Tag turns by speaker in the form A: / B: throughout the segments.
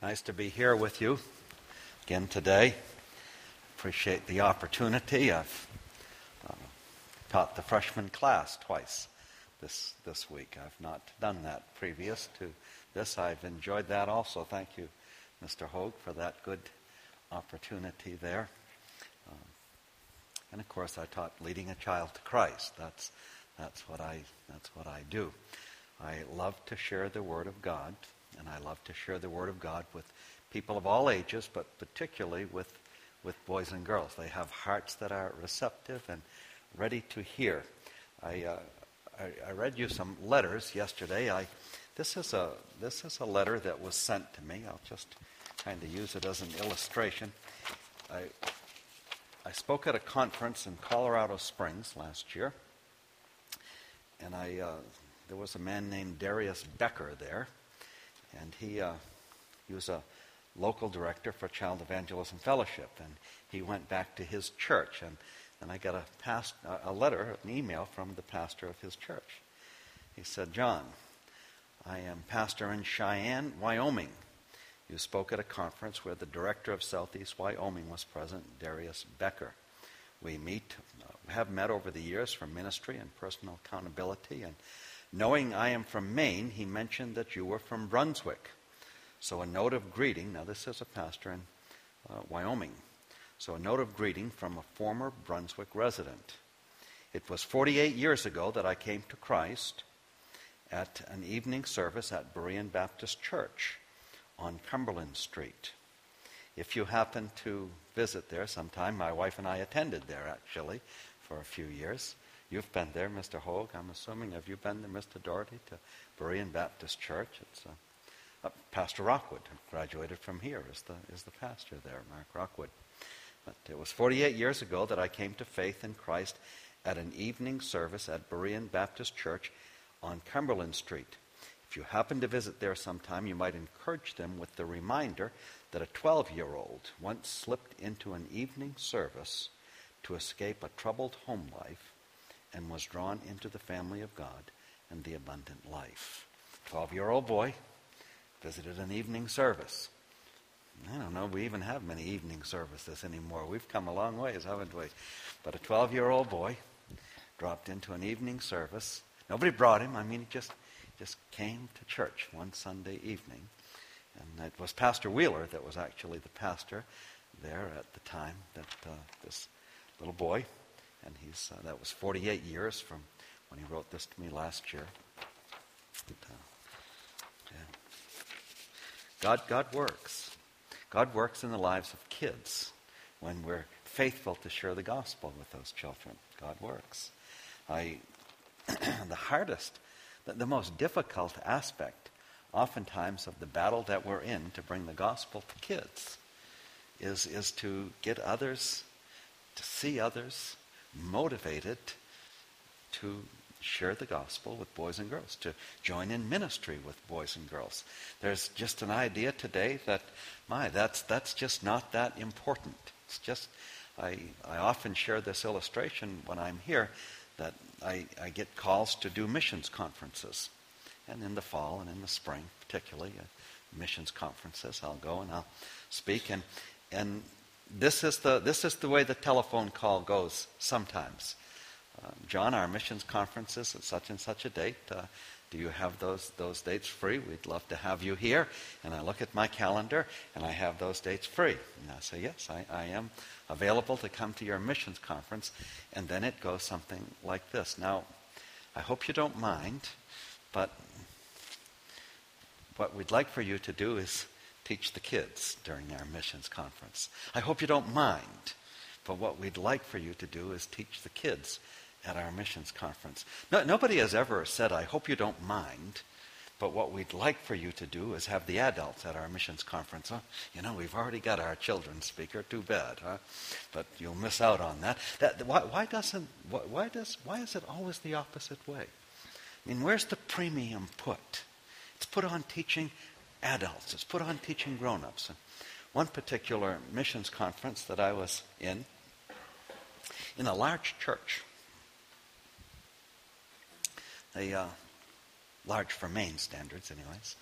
A: Nice to be here with you again today. Appreciate the opportunity. I've uh, taught the freshman class twice this this week. I've not done that previous to this. I've enjoyed that also. Thank you, Mr. Hogue, for that good opportunity there. Um, and of course, I taught leading a child to Christ. That's that's what I that's what I do. I love to share the Word of God and I love to share the Word of God with people of all ages, but particularly with, with boys and girls. They have hearts that are receptive and ready to hear. I, uh, I, I, read you some letters yesterday. I, this, is a, this is a letter that was sent to me. I'll just kind of use it as an illustration. I, I spoke at a conference in Colorado Springs last year, and I, uh, there was a man named Darius Becker there and he, uh, he was a local director for Child Evangelism Fellowship, and he went back to his church, and, and I got a, past, a letter, an email from the pastor of his church. He said, John, I am pastor in Cheyenne, Wyoming. You spoke at a conference where the director of Southeast Wyoming was present, Darius Becker. We meet, uh, have met over the years for ministry and personal accountability, and Knowing I am from Maine, he mentioned that you were from Brunswick. So a note of greeting, now this is a pastor in uh, Wyoming. So a note of greeting from a former Brunswick resident. It was 48 years ago that I came to Christ at an evening service at Berean Baptist Church on Cumberland Street. If you happen to visit there sometime, my wife and I attended there actually for a few years. You've been there, Mr. Hogue, I'm assuming. Have you been there, Mr. Doherty, to Berean Baptist Church? It's uh, uh, Pastor Rockwood, graduated from here, is the, is the pastor there, Mark Rockwood. But it was 48 years ago that I came to faith in Christ at an evening service at Berean Baptist Church on Cumberland Street. If you happen to visit there sometime, you might encourage them with the reminder that a 12 year old once slipped into an evening service to escape a troubled home life and was drawn into the family of God and the abundant life. 12 year old boy visited an evening service. I don't know, we even have many evening services anymore. We've come a long ways, haven't we? But a 12 year old boy dropped into an evening service. Nobody brought him. I mean, he just, just came to church one Sunday evening. And it was Pastor Wheeler that was actually the pastor there at the time that uh, this little boy and he's uh, that was 48 years from when he wrote this to me last year. Uh, yeah. God, God works. God works in the lives of kids when we're faithful to share the gospel with those children. God works. I, the hardest, the, the most difficult aspect, oftentimes, of the battle that we're in to bring the gospel to kids is, is to get others, to see others, motivated to share the gospel with boys and girls, to join in ministry with boys and girls. There's just an idea today that, my, that's, that's just not that important. It's just, I, I often share this illustration when I'm here that I, I get calls to do missions conferences. And in the fall and in the spring, particularly, uh, missions conferences, I'll go and I'll speak. And, and this is the, this is the way the telephone call goes sometimes. Uh, John, our missions conference is at such and such a date. Uh, do you have those, those dates free? We'd love to have you here. And I look at my calendar and I have those dates free. And I say, yes, I, I am available to come to your missions conference. And then it goes something like this. Now, I hope you don't mind, but what we'd like for you to do is teach the kids during our missions conference. I hope you don't mind, but what we'd like for you to do is teach the kids at our missions conference. No, nobody has ever said, I hope you don't mind, but what we'd like for you to do is have the adults at our missions conference. You know, we've already got our children's speaker. Too bad, huh? But you'll miss out on that. that why, why doesn't? Why does? Why is it always the opposite way? I mean, where's the premium put? It's put on teaching adults. It's put on teaching grown ups. One particular missions conference that I was in, in a large church, a uh, large for Maine standards, anyways,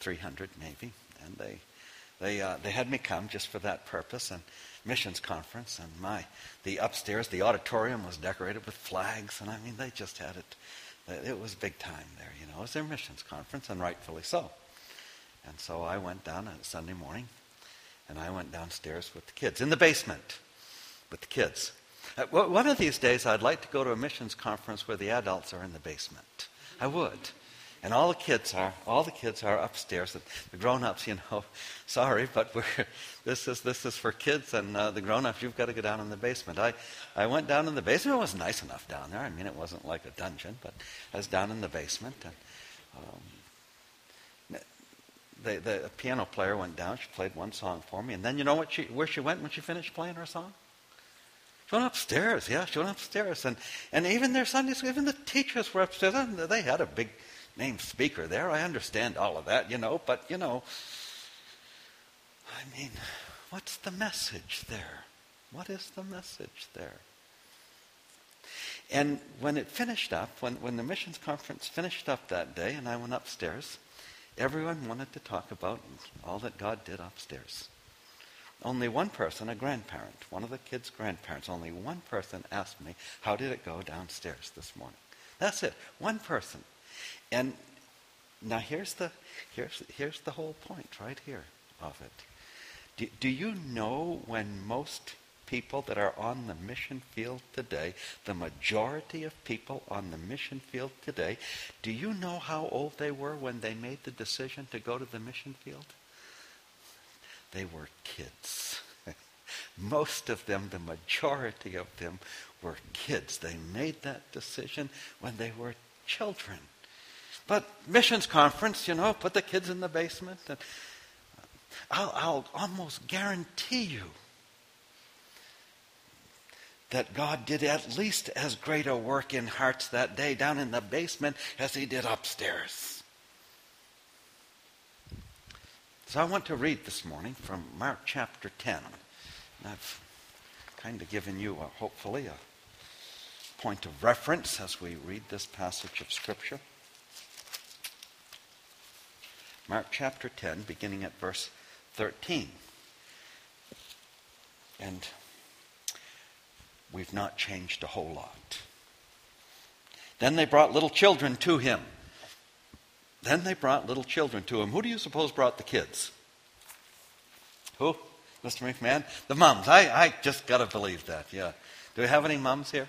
A: 300 maybe, and they they, uh, they had me come just for that purpose and missions conference. And my, the upstairs, the auditorium was decorated with flags. And I mean, they just had it. It was big time there, you know. It was their missions conference, and rightfully so. And so I went down on Sunday morning, and I went downstairs with the kids in the basement with the kids. Uh, one of these days, I'd like to go to a missions conference where the adults are in the basement. I would. And all the kids are, all the kids are upstairs. The grown-ups, you know, sorry, but we're, this is this is for kids, and uh, the grown-ups, you've got to go down in the basement. I, I went down in the basement. It was nice enough down there. I mean, it wasn't like a dungeon, but I was down in the basement, and um, the, the piano player went down. She played one song for me, and then you know what she, where she went when she finished playing her song? She went upstairs, yeah, she went upstairs. And, and even their Sunday school, even the teachers were upstairs. And they had a big name speaker there. I understand all of that, you know, but, you know, I mean, what's the message there? What is the message there? And when it finished up, when, when the missions conference finished up that day, and I went upstairs, everyone wanted to talk about all that God did upstairs. Only one person, a grandparent, one of the kids' grandparents, only one person asked me, How did it go downstairs this morning? That's it. One person. And now here's the, here's, here's the whole point right here of it. Do, do you know when most people that are on the mission field today, the majority of people on the mission field today, do you know how old they were when they made the decision to go to the mission field? They were kids. Most of them, the majority of them, were kids. They made that decision when they were children. But missions conference, you know, put the kids in the basement. And I'll, I'll almost guarantee you that God did at least as great a work in hearts that day down in the basement as he did upstairs. So I want to read this morning from Mark chapter 10. And I've kind of given you, a, hopefully, a point of reference as we read this passage of Scripture. Mark chapter 10, beginning at verse 13. And we've not changed a whole lot. Then they brought little children to him then they brought little children to him. Who do you suppose brought the kids? Who? Mr. McMahon? The mums. I, I just got to believe that, yeah. Do we have any mums here?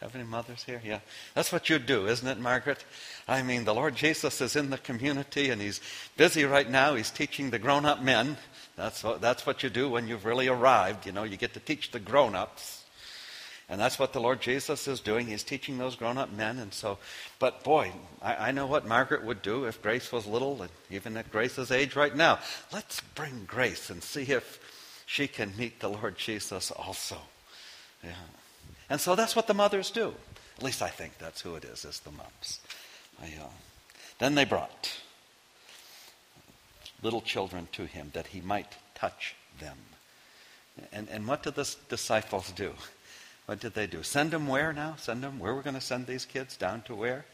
A: Have any mothers here? Yeah. That's what you do, isn't it, Margaret? I mean, the Lord Jesus is in the community and he's busy right now. He's teaching the grown up men. That's what, that's what you do when you've really arrived. You know, you get to teach the grown ups. And that's what the Lord Jesus is doing. He's teaching those grown up men. And so, but boy, I, I, know what Margaret would do if Grace was little, and even at Grace's age right now. Let's bring Grace and see if she can meet the Lord Jesus also. Yeah. And so that's what the mothers do. At least I think that's who it is, is the moms. I, uh, then they brought little children to him that he might touch them. And, and what did the disciples do? What did they do? Send them where now? Send them where we're going to send these kids? Down to where?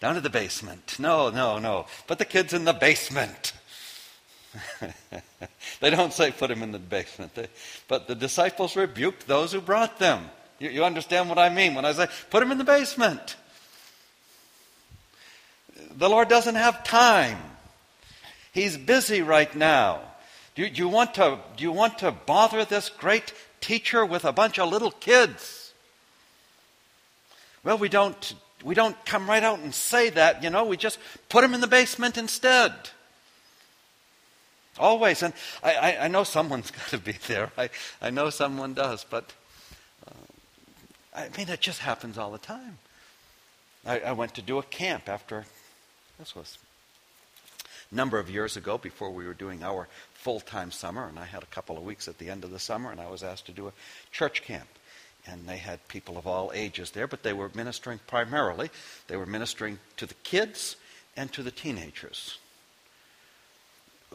A: Down to the basement. No, no, no. Put the kids in the basement. they don't say put them in the basement. They, but the disciples rebuked those who brought them. You, you understand what I mean when I say put them in the basement? The Lord doesn't have time. He's busy right now. Do, do, you want to, do you want to bother this great teacher with a bunch of little kids. Well, we don't, we don't come right out and say that, you know, we just put them in the basement instead. Always. And I, I, I know someone's got to be there. I, I know someone does, but uh, I mean, it just happens all the time. I, I went to do a camp after, this was number of years ago before we were doing our full time summer, and I had a couple of weeks at the end of the summer, and I was asked to do a church camp. And they had people of all ages there, but they were ministering primarily, they were ministering to the kids and to the teenagers.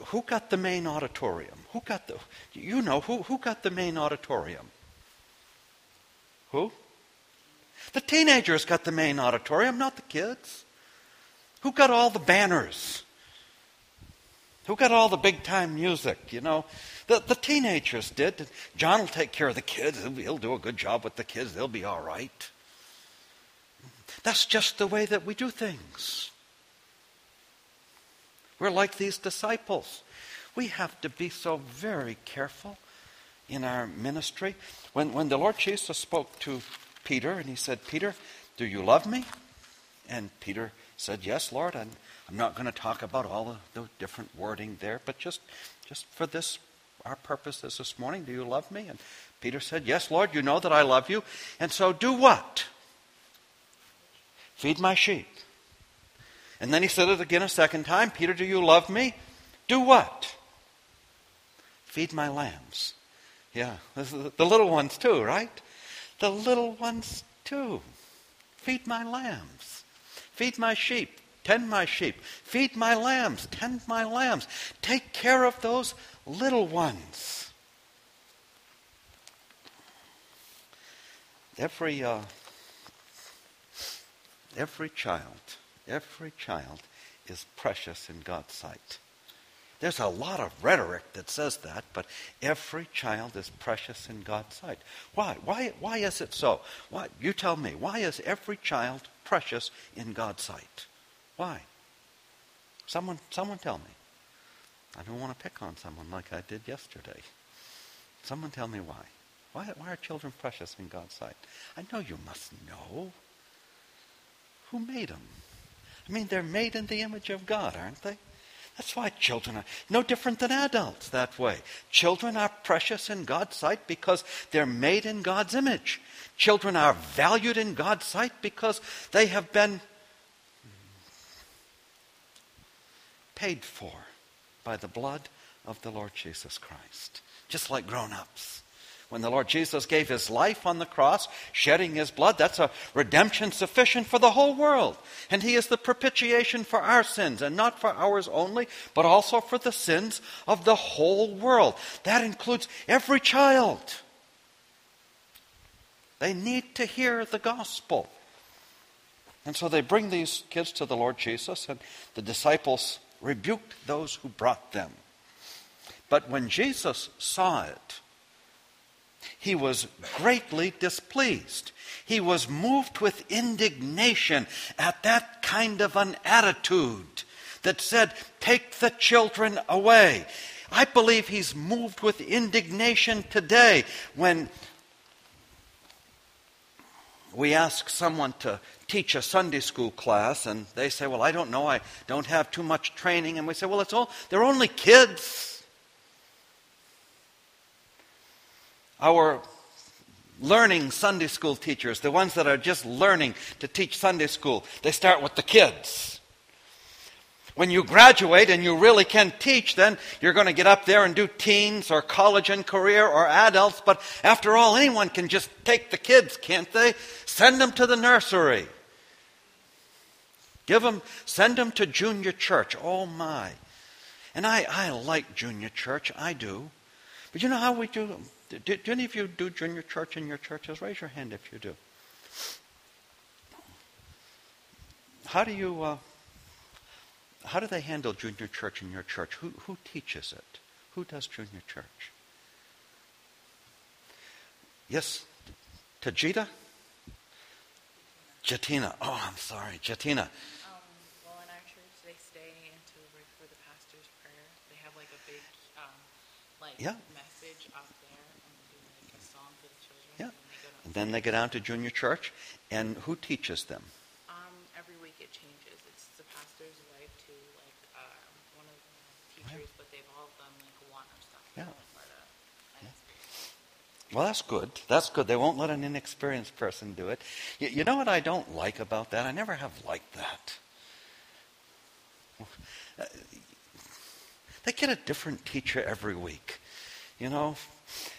A: Who got the main auditorium? Who got the, you know, who, who got the main auditorium? Who? The teenagers got the main auditorium, not the kids. Who got all the banners? Who got all the big time music? You know, the, the teenagers did. John will take care of the kids. He'll, he'll do a good job with the kids. They'll be all right. That's just the way that we do things. We're like these disciples. We have to be so very careful in our ministry. When, when the Lord Jesus spoke to Peter and he said, Peter, do you love me? And Peter said, Yes, Lord. And I'm not going to talk about all the, different wording there, but just, just for this, our purpose purposes this morning, do you love me? And Peter said, Yes, Lord, you know that I love you. And so do what? Feed my sheep. And then he said it again a second time Peter, do you love me? Do what? Feed my lambs. Yeah, the little ones too, right? The little ones too. Feed my lambs. Feed my sheep. Tend my sheep. Feed my lambs. Tend my lambs. Take care of those little ones. Every, uh, every child, every child is precious in God's sight. There's a lot of rhetoric that says that, but every child is precious in God's sight. Why? Why, why is it so? Why? You tell me. Why is every child precious in God's sight? Why? Someone, someone tell me. I don't want to pick on someone like I did yesterday. Someone tell me why. Why, why are children precious in God's sight? I know you must know. Who made them? I mean, they're made in the image of God, aren't they? That's why children are no different than adults that way. Children are precious in God's sight because they're made in God's image. Children are valued in God's sight because they have been paid for by the blood of the Lord Jesus Christ, just like grown ups. When the Lord Jesus gave his life on the cross, shedding his blood, that's a redemption sufficient for the whole world. And he is the propitiation for our sins, and not for ours only, but also for the sins of the whole world. That includes every child. They need to hear the gospel. And so they bring these kids to the Lord Jesus, and the disciples rebuked those who brought them. But when Jesus saw it, he was greatly displeased. He was moved with indignation at that kind of an attitude that said, Take the children away. I believe he's moved with indignation today when we ask someone to teach a Sunday school class and they say, Well, I don't know, I don't have too much training. And we say, Well, it's all, they're only kids. Our learning Sunday school teachers, the ones that are just learning to teach Sunday school, they start with the kids. When you graduate and you really can teach, then you're going to get up there and do teens or college and career or adults. But after all, anyone can just take the kids, can't they? Send them to the nursery. Give them, send them to junior church. Oh my. And I, I like junior church. I do. But you know how we do do, do, any of you do junior church in your churches? Raise your hand if you do. How do you, uh, how do they handle junior church in your church? Who, who teaches it? Who does junior church? Yes, Tajita? Jatina. Oh, I'm sorry, Jatina.
B: Um, well, in our church, they stay until right before the pastor's prayer. They have like a big, um, like
A: Yeah.
B: message up there, and they do like a song for the children.
A: Yeah.
B: And they go
A: And then they get down to junior church, and who teaches them?
B: Um, every week it changes. It's the pastor's wife to like um, one of the teachers, but they've all done like one or something.
A: Yeah.
B: They won't let a-
A: Well, that's good. That's good. They won't let an inexperienced person do it. You, you know what I don't like about that? I never have liked that. Uh, They get a different teacher every week. You know,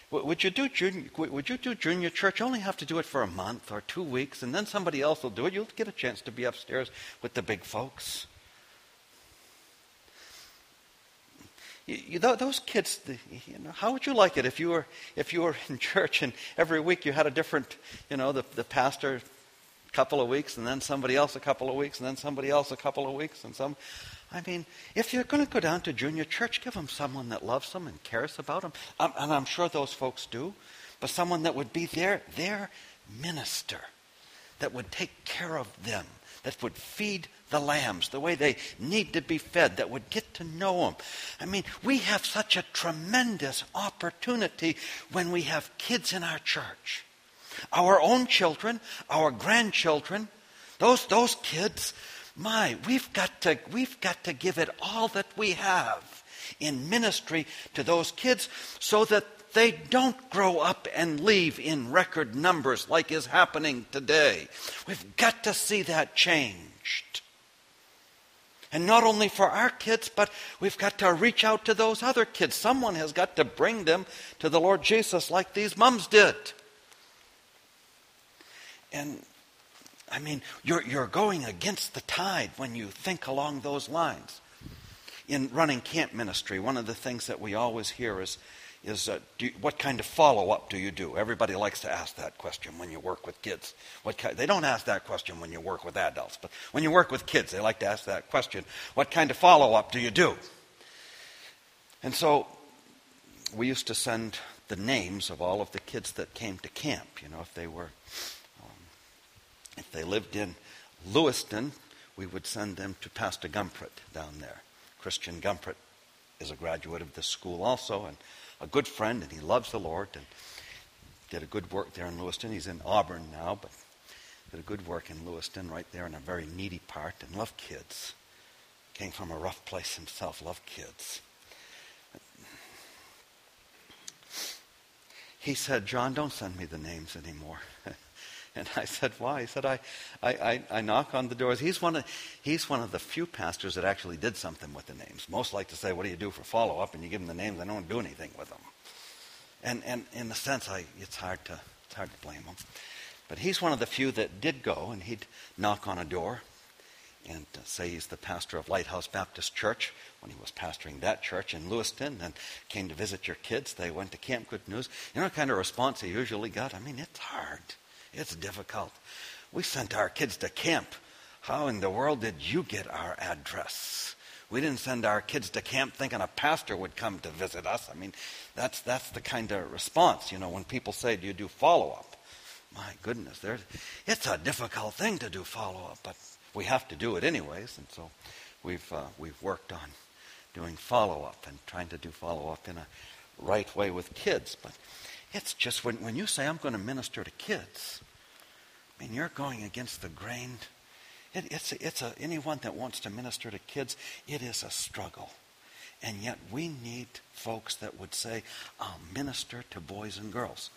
A: would you do junior? Would you do junior church? Only have to do it for a month or two weeks, and then somebody else will do it. You'll get a chance to be upstairs with the big folks. You, you, those kids, you know, how would you like it if you were if you were in church and every week you had a different, you know, the, the pastor a couple of weeks and then somebody else a couple of weeks and then somebody else a couple of weeks and some I mean, if you're going to go down to junior church, give them someone that loves them and cares about them. Um, and I'm sure those folks do. But someone that would be their, their minister, that would take care of them, that would feed the lambs the way they need to be fed, that would get to know them. I mean, we have such a tremendous opportunity when we have kids in our church. Our own children, our grandchildren, those, those kids, my, we've got, to, we've got to give it all that we have in ministry to those kids so that they don't grow up and leave in record numbers like is happening today. We've got to see that changed. And not only for our kids, but we've got to reach out to those other kids. Someone has got to bring them to the Lord Jesus like these mums did. And I mean, you're, you're going against the tide when you think along those lines. In running camp ministry, one of the things that we always hear is, is uh, you, what kind of follow up do you do? Everybody likes to ask that question when you work with kids. What kind, they don't ask that question when you work with adults, but when you work with kids, they like to ask that question what kind of follow up do you do? And so we used to send the names of all of the kids that came to camp, you know, if they were if they lived in Lewiston, we would send them to Pastor Gumpert down there. Christian Gumpert is a graduate of this school also and a good friend, and he loves the Lord and did a good work there in Lewiston. He's in Auburn now, but did a good work in Lewiston right there in a very needy part and loved kids. Came from a rough place himself, loved kids. He said, John, don't send me the names anymore. And I said, why? He said, I, I, I, I, knock on the doors. He's one, of, he's one of the few pastors that actually did something with the names. Most like to say, what do you do for follow-up? And you give them the names. I don't do anything with them. And, and in a sense, I, it's, hard to, it's hard to blame him. But he's one of the few that did go, and he'd knock on a door and uh, say he's the pastor of Lighthouse Baptist Church when he was pastoring that church in Lewiston and came to visit your kids. They went to Camp Good News. You know what kind of response he usually got? I mean, it's hard. It's difficult. We sent our kids to camp. How in the world did you get our address? We didn't send our kids to camp thinking a pastor would come to visit us. I mean, that's, that's the kind of response, you know, when people say, Do you do follow up? My goodness, it's a difficult thing to do follow up, but we have to do it anyways. And so we've, uh, we've worked on doing follow up and trying to do follow up in a right way with kids. But it's just when, when you say, I'm going to minister to kids, I mean, you're going against the grain. It, it's a, it's a, anyone that wants to minister to kids, it is a struggle. And yet we need folks that would say, I'll minister to boys and girls.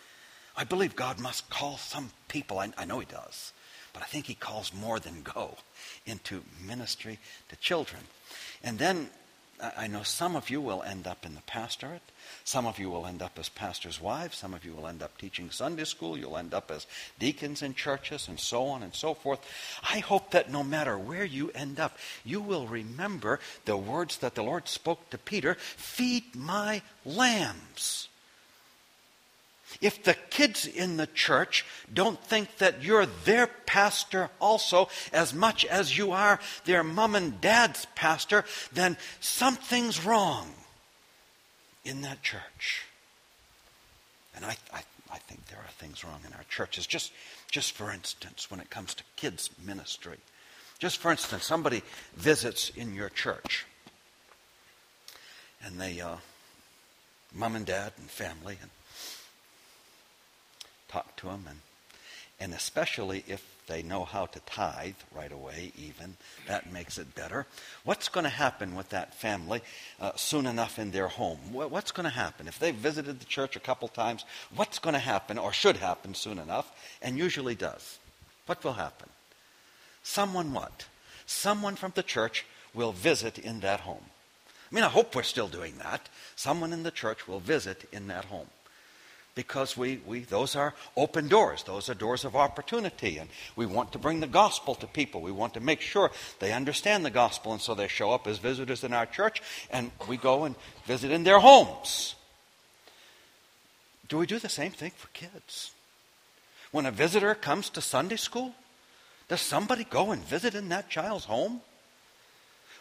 A: I believe God must call some people, I, I know He does, but I think He calls more than go into ministry to children. And then I know some of you will end up in the pastorate. Some of you will end up as pastors' wives. Some of you will end up teaching Sunday school. You'll end up as deacons in churches and so on and so forth. I hope that no matter where you end up, you will remember the words that the Lord spoke to Peter feed my lambs. If the kids in the church don't think that you're their pastor also as much as you are their mom and dad's pastor, then something's wrong in that church. And I, I, I think there are things wrong in our churches. Just, just for instance, when it comes to kids' ministry. Just for instance, somebody visits in your church. And they, uh, mom and dad and family, and talk to them, and, and especially if they know how to tithe right away, even, that makes it better. What's going to happen with that family uh, soon enough in their home? What's going to happen? If they've visited the church a couple times, what's going to happen, or should happen soon enough, and usually does? What will happen? Someone what? Someone from the church will visit in that home. I mean, I hope we're still doing that. Someone in the church will visit in that home because we, we those are open doors. Those are doors of opportunity. And we want to bring the gospel to people. We want to make sure they understand the gospel. And so they show up as visitors in our church and we go and visit in their homes. Do we do the same thing for kids? When a visitor comes to sunday school does somebody go and visit in that child's home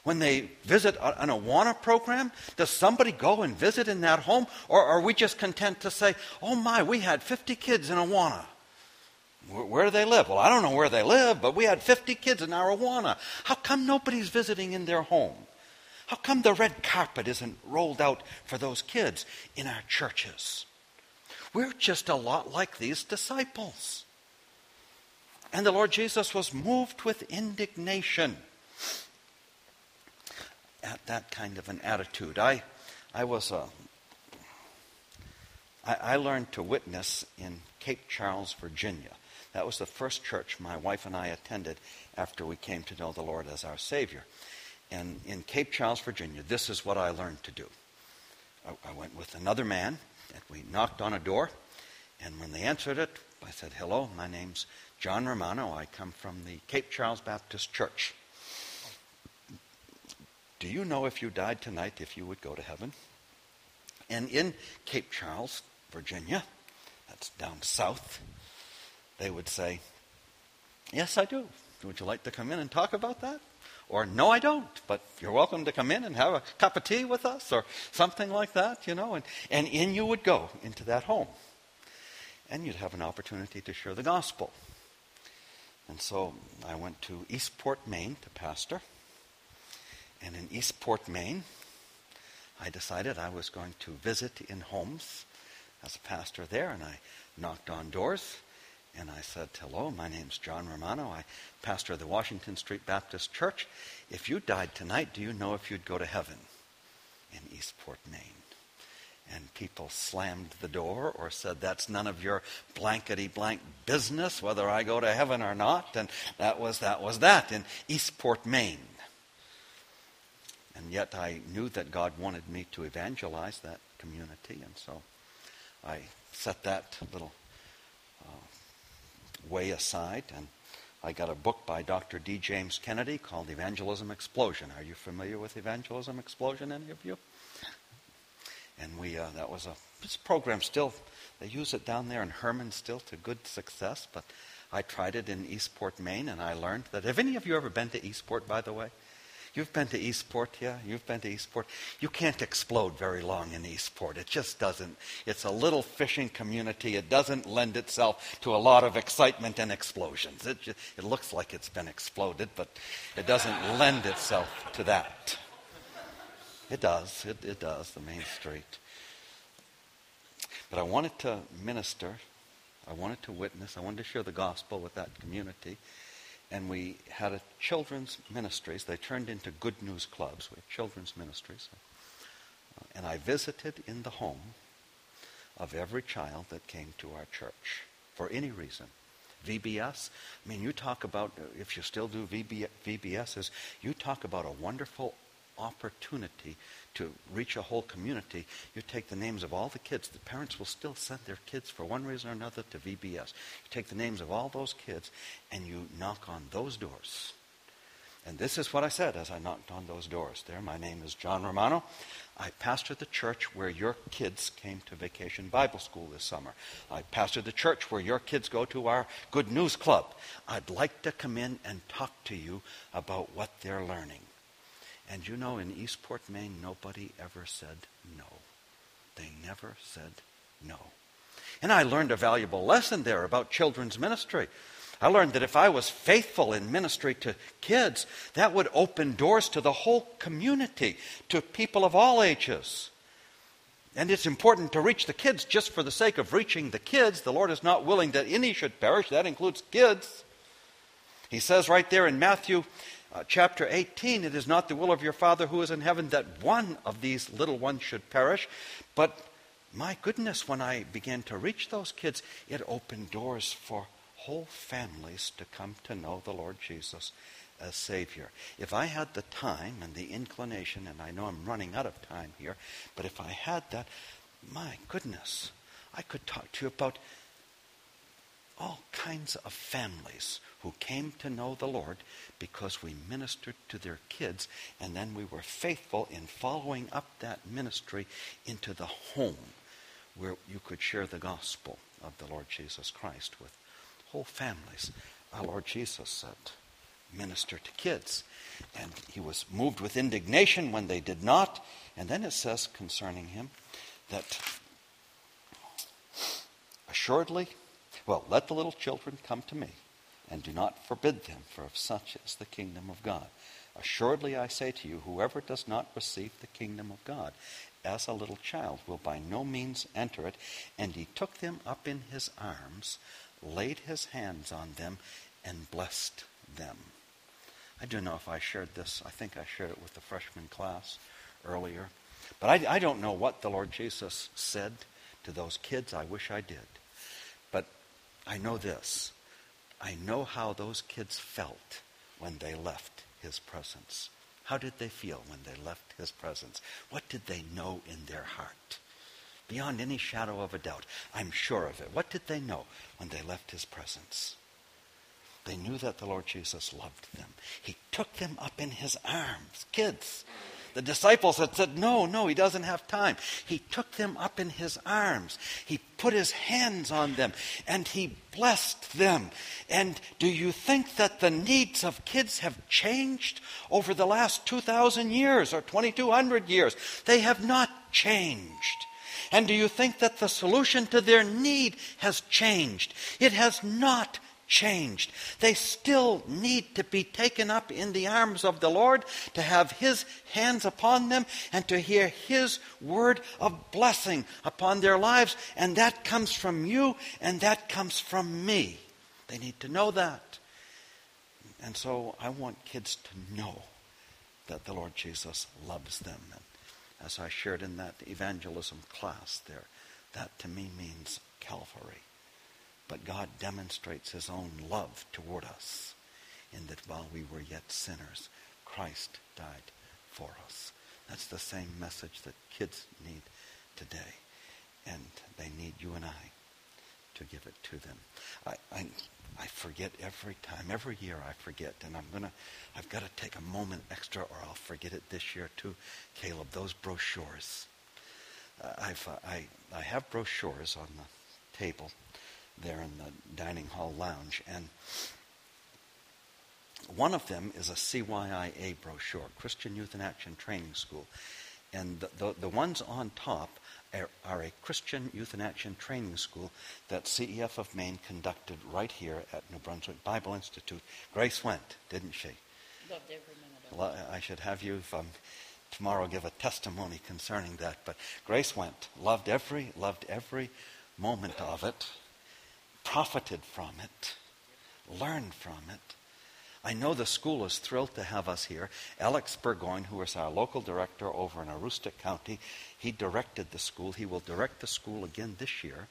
A: When they visit an Awana program, does somebody go and visit in that home? Or are we just content to say, oh my, we had 50 kids in Awana? Where do they live? Well, I don't know where they live, but we had 50 kids in our Awana. How come nobody's visiting in their home? How come the red carpet isn't rolled out for those kids in our churches? We're just a lot like these disciples. And the Lord Jesus was moved with indignation at that kind of an attitude. I, I was a, I, I learned to witness in Cape Charles, Virginia. That was the first church my wife and I attended after we came to know the Lord as our Savior. And in Cape Charles, Virginia, this is what I learned to do. I, I went with another man, and we knocked on a door. And when they answered it, I said, Hello, my name's John Romano. I come from the Cape Charles Baptist Church. Do you know if you died tonight if you would go to heaven? And in Cape Charles, Virginia, that's down south, they would say, Yes, I do. Would you like to come in and talk about that? Or, no, I don't, but you're welcome to come in and have a cup of tea with us or something like that, you know. And, and in you would go into that home. And you'd have an opportunity to share the gospel. And so I went to Eastport, Maine to pastor. And in Eastport, Maine, I decided I was going to visit in homes as a pastor there. And I knocked on doors and I said, Hello, my name's John Romano. I pastor the Washington Street Baptist Church. If you died tonight, do you know if you'd go to heaven in Eastport, Maine? And people slammed the door or said, That's none of your blankety blank business whether I go to heaven or not. And that was that was that in Eastport, Maine. And yet I knew that God wanted me to evangelize that community, and so I set that little way aside. And I got a book by Dr. D. James Kennedy called Evangelism Explosion. Are you familiar with Evangelism Explosion, any of you? And we, uh, that was a this program still, they use it down there in Herman still to good success, but I tried it in Eastport, Maine, and I learned that. Have any of you ever been to Eastport, by the way? You've been to Eastport, yeah? You've been to Eastport. You can't explode very long in Eastport. It just doesn't. It's a little fishing community. It doesn't lend itself to a lot of excitement and explosions. It, just, it looks like it's been exploded, but it doesn't lend itself to that. It does. It, it does, the main street. But I wanted to minister. I wanted to witness. I wanted to share the gospel with that community and we had a children's ministries. They turned into good news clubs. We had children's ministries. Uh, and I visited in the home of every child that came to our church for any reason. VBS, I mean, you talk about, if you still do VB, VBSs, you talk about a wonderful opportunity to reach a whole community, you take the names of all the kids. The parents will still send their kids for one reason or another to VBS. You take the names of all those kids and you knock on those doors. And this is what I said as I knocked on those doors. There, my name is John Romano. I pastor the church where your kids came to vacation Bible school this summer. I pastor the church where your kids go to our Good News Club. I'd like to come in and talk to you about what they're learning. And you know, in Eastport, Maine, nobody ever said no. They never said no. And I learned a valuable lesson there about children's ministry. I learned that if I was faithful in ministry to kids, that would open doors to the whole community, to people of all ages. And it's important to reach the kids just for the sake of reaching the kids. The Lord is not willing that any should perish. That includes kids. He says right there in Matthew uh, chapter 18, it is not the will of your Father who is in heaven that one of these little ones should perish. But my goodness, when I began to reach those kids, it opened doors for whole families to come to know the Lord Jesus as Savior. If I had the time and the inclination, and I know I'm running out of time here, but if I had that, my goodness, I could talk to you about all kinds of families who came to know the Lord because we ministered to their kids and then we were faithful in following up that ministry into the home where you could share the gospel of the Lord Jesus Christ with whole families. Our Lord Jesus said, minister to kids. And he was moved with indignation when they did not. And then it says concerning him that assuredly, well, let the little children come to me, and do not forbid them, for of such is the kingdom of God. Assuredly, I say to you, whoever does not receive the kingdom of God as a little child will by no means enter it. And he took them up in his arms, laid his hands on them, and blessed them. I don't know if I shared this. I think I shared it with the freshman class earlier. But I, I don't know what the Lord Jesus said to those kids. I wish I did. But I know this. I know how those kids felt when they left his presence. How did they feel when they left his presence? What did they know in their heart? Beyond any shadow of a doubt, I'm sure of it. What did they know when they left his presence? They knew that the Lord Jesus loved them. He took them up in his arms. Kids, the disciples had said, No, no, he doesn't have time. He took them up in his arms. He put his hands on them and he blessed them. And do you think that the needs of kids have changed over the last 2,000 years or 2,200 years? They have not changed. And do you think that the solution to their need has changed? It has not changed. They still need to be taken up in the arms of the Lord, to have His hands upon them, and to hear His word of blessing upon their lives. And that comes from you, and that comes from me. They need to know that. And so I want kids to know that the Lord Jesus loves them. And as I shared in that evangelism class there, that to me means Calvary. But God demonstrates his own love toward us in that while we were yet sinners, Christ died for us. That's the same message that kids need today. And they need you and I to give it to them. I, I, I forget every time, every year I forget, and I'm gonna, I've got to take a moment extra, or I'll forget it this year too. Caleb, those brochures. Uh, I've, uh, I, I have brochures on the table, there in the dining hall lounge. And one of them is a CYIA brochure, Christian Youth in Action Training School. And the, the, the ones on top are, are, a Christian Youth in Action Training School that CEF of Maine conducted right here at New Brunswick Bible Institute. Grace went, didn't she?
B: Loved every minute of
A: Well, I should have you um, tomorrow give a testimony concerning that. But Grace went, loved every, loved every moment of it profited from it, learned from it. I know the school is thrilled to have us here. Alex Burgoyne, who is our local director over in Aroostook County, he directed the school. He will direct the school again this year.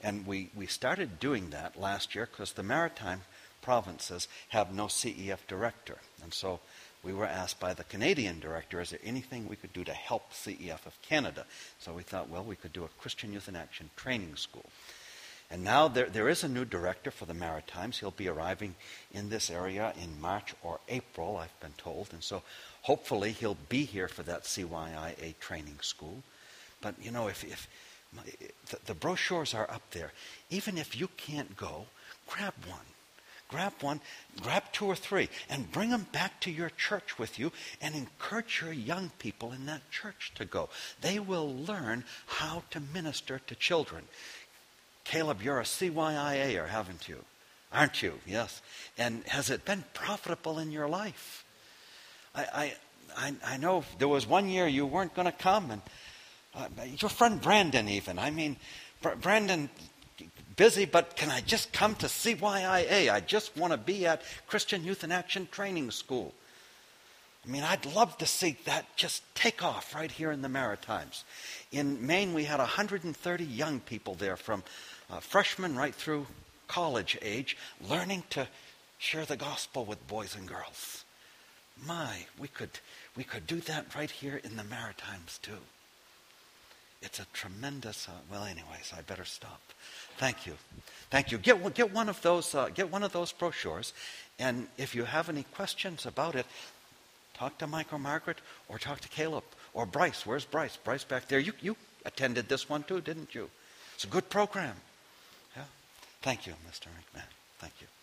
A: And we, we started doing that last year because the maritime provinces have no CEF director. And so we were asked by the Canadian director, is there anything we could do to help CEF of Canada? So we thought, well, we could do a Christian Youth in Action training school. And now there, there is a new director for the Maritimes. He'll be arriving in this area in March or April, I've been told. And so hopefully he'll be here for that CYIA training school. But, you know, if, if the, the brochures are up there, even if you can't go, grab one. Grab one, grab two or three, and bring them back to your church with you and encourage your young people in that church to go. They will learn how to minister to children. Caleb, you're a CYIAer, haven't you? Aren't you? Yes. And has it been profitable in your life? I, I, I know there was one year you weren't going to come, and uh, your friend Brandon, even. I mean, Brandon, busy, but can I just come to CYIA? I just want to be at Christian Youth in Action Training School. I mean, I'd love to see that just take off right here in the Maritimes. In Maine, we had 130 young people there from uh, freshmen right through college age, learning to share the gospel with boys and girls. My, we could, we could do that right here in the Maritimes too. It's a tremendous. Uh, well, anyways, I better stop. Thank you, thank you. Get get one of those. Uh, get one of those brochures, and if you have any questions about it, talk to Mike or Margaret, or talk to Caleb or Bryce. Where's Bryce? Bryce back there. You you attended this one too, didn't you? It's a good program. Thank you, Mr. McMahon. Thank you.